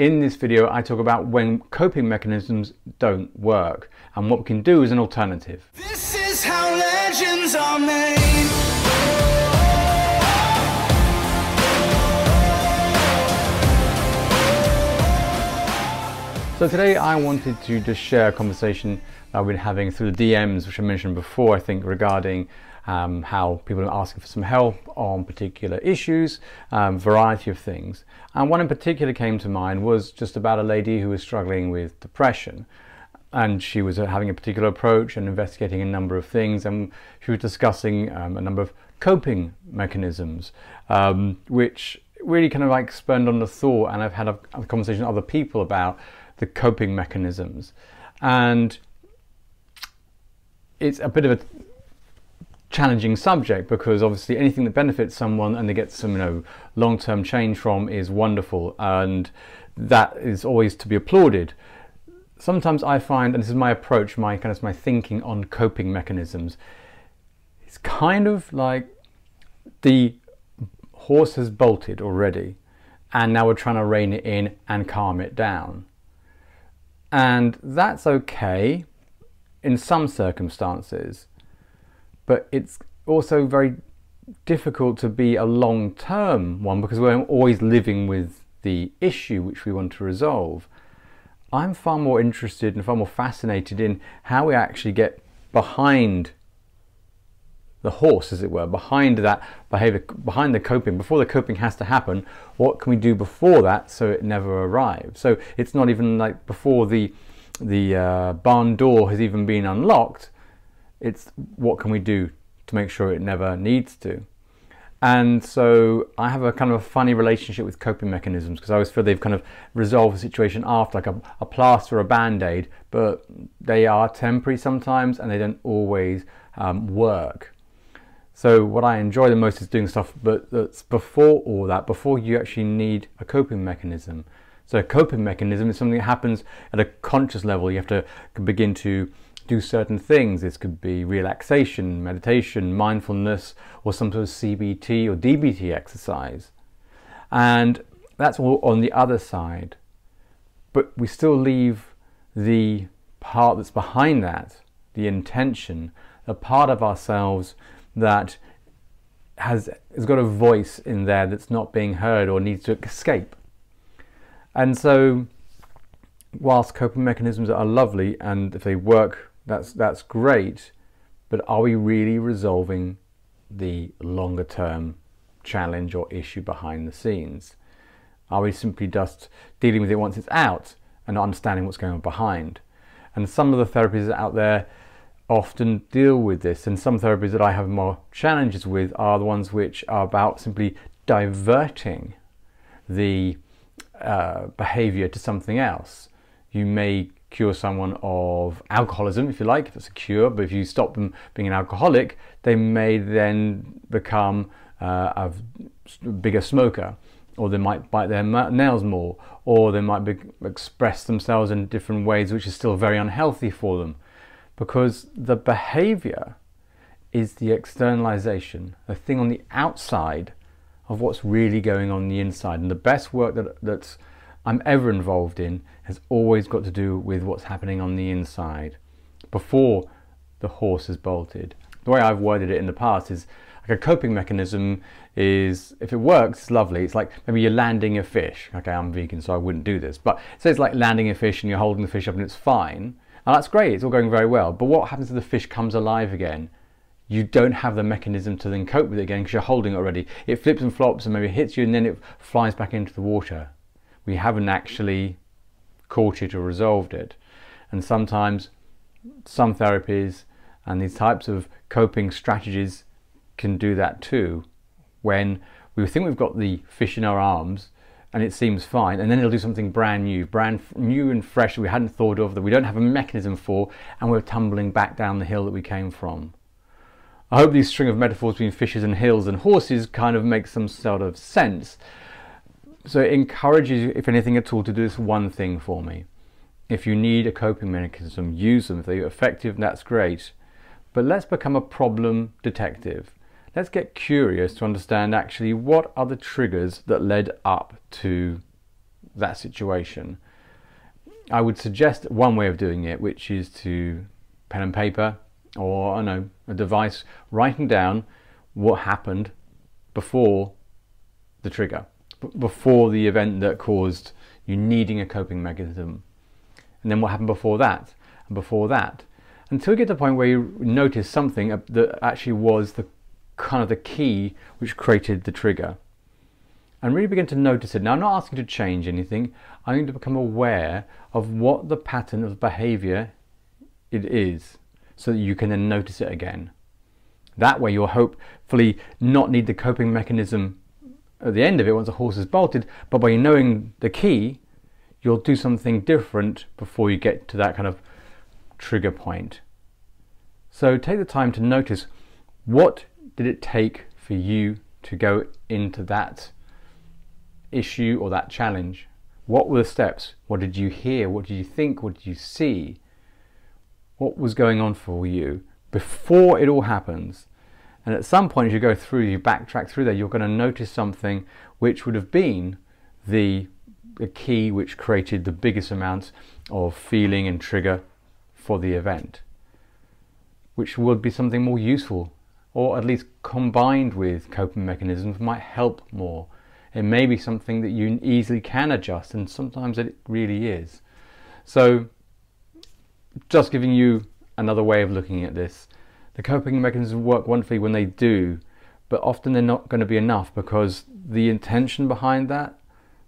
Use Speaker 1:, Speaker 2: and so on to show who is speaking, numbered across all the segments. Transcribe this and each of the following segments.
Speaker 1: In this video, I talk about when coping mechanisms don't work and what we can do as an alternative.
Speaker 2: This is how legends are made.
Speaker 1: So today I wanted to just share a conversation I've been having through the DMs, which I mentioned before, I think, regarding um, how people are asking for some help on particular issues, um, variety of things. And one in particular came to mind was just about a lady who was struggling with depression. And she was uh, having a particular approach and investigating a number of things, and she was discussing um, a number of coping mechanisms, um, which really kind of like spurned on the thought. And I've had a, a conversation with other people about the coping mechanisms. And it's a bit of a challenging subject because obviously anything that benefits someone and they get some you know long-term change from is wonderful and that is always to be applauded. Sometimes i find and this is my approach my kind of my thinking on coping mechanisms it's kind of like the horse has bolted already and now we're trying to rein it in and calm it down. And that's okay in some circumstances, but it's also very difficult to be a long term one because we're always living with the issue which we want to resolve. I'm far more interested and far more fascinated in how we actually get behind the horse, as it were, behind that behavior, behind the coping, before the coping has to happen, what can we do before that so it never arrives? So it's not even like before the the uh, barn door has even been unlocked. It's what can we do to make sure it never needs to. And so I have a kind of a funny relationship with coping mechanisms because I always feel they've kind of resolved the situation after, like a, a plaster or a band aid, but they are temporary sometimes and they don't always um, work. So what I enjoy the most is doing stuff, but that's before all that, before you actually need a coping mechanism. So a coping mechanism is something that happens at a conscious level. You have to begin to do certain things. This could be relaxation, meditation, mindfulness, or some sort of CBT or DBT exercise. And that's all on the other side. But we still leave the part that's behind that, the intention, a part of ourselves that has, has got a voice in there that's not being heard or needs to escape. And so, whilst coping mechanisms are lovely and if they work, that's, that's great, but are we really resolving the longer term challenge or issue behind the scenes? Are we simply just dealing with it once it's out and not understanding what's going on behind? And some of the therapies out there often deal with this, and some therapies that I have more challenges with are the ones which are about simply diverting the uh, behavior to something else. You may cure someone of alcoholism, if you like, it's a cure, but if you stop them being an alcoholic, they may then become uh, a bigger smoker, or they might bite their nails more, or they might be, express themselves in different ways which is still very unhealthy for them because the behavior is the externalization, the thing on the outside of what's really going on the inside. And the best work that that's I'm ever involved in has always got to do with what's happening on the inside before the horse is bolted. The way I've worded it in the past is like a coping mechanism is if it works, it's lovely. It's like maybe you're landing a fish. Okay, I'm vegan, so I wouldn't do this. But say it's like landing a fish and you're holding the fish up and it's fine. And that's great, it's all going very well. But what happens if the fish comes alive again? You don't have the mechanism to then cope with it again because you're holding it already. It flips and flops and maybe hits you and then it flies back into the water. We haven't actually caught it or resolved it. And sometimes some therapies and these types of coping strategies can do that too. When we think we've got the fish in our arms and it seems fine and then it'll do something brand new brand new and fresh that we hadn't thought of that we don't have a mechanism for and we're tumbling back down the hill that we came from i hope these string of metaphors between fishes and hills and horses kind of make some sort of sense so it encourages you if anything at all to do this one thing for me. If you need a coping mechanism use them. If they're effective that's great. But let's become a problem detective. Let's get curious to understand actually what are the triggers that led up to that situation. I would suggest one way of doing it, which is to pen and paper or I know a device writing down what happened before the trigger, before the event that caused you needing a coping mechanism, and then what happened before that, and before that, until you get to the point where you notice something that actually was the kind of the key which created the trigger. And really begin to notice it. Now, I'm not asking you to change anything. I'm going to become aware of what the pattern of behavior it is so that you can then notice it again. That way, you'll hopefully not need the coping mechanism at the end of it once the horse is bolted, but by knowing the key, you'll do something different before you get to that kind of trigger point. So take the time to notice what did it take for you to go into that issue or that challenge? What were the steps? What did you hear? What did you think? What did you see? What was going on for you before it all happens? And at some point, as you go through, you backtrack through there, you're going to notice something which would have been the, the key which created the biggest amount of feeling and trigger for the event, which would be something more useful, or at least combined with coping mechanisms might help more. It may be something that you easily can adjust, and sometimes it really is. So, just giving you another way of looking at this the coping mechanisms work wonderfully when they do, but often they're not going to be enough because the intention behind that,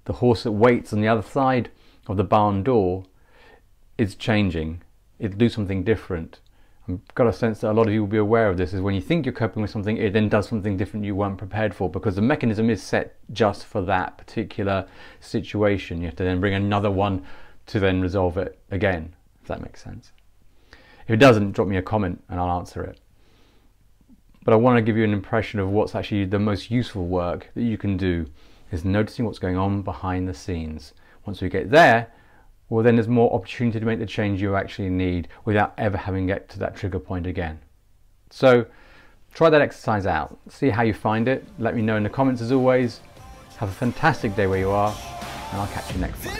Speaker 1: the horse that waits on the other side of the barn door, is changing. It'll do something different. I've got a sense that a lot of you will be aware of this is when you think you're coping with something, it then does something different you weren't prepared for because the mechanism is set just for that particular situation. You have to then bring another one to then resolve it again, if that makes sense. If it doesn't, drop me a comment and I'll answer it. But I want to give you an impression of what's actually the most useful work that you can do is noticing what's going on behind the scenes. Once we get there, well then there's more opportunity to make the change you actually need without ever having to get to that trigger point again. So try that exercise out. See how you find it. Let me know in the comments as always. Have a fantastic day where you are and I'll catch you next time.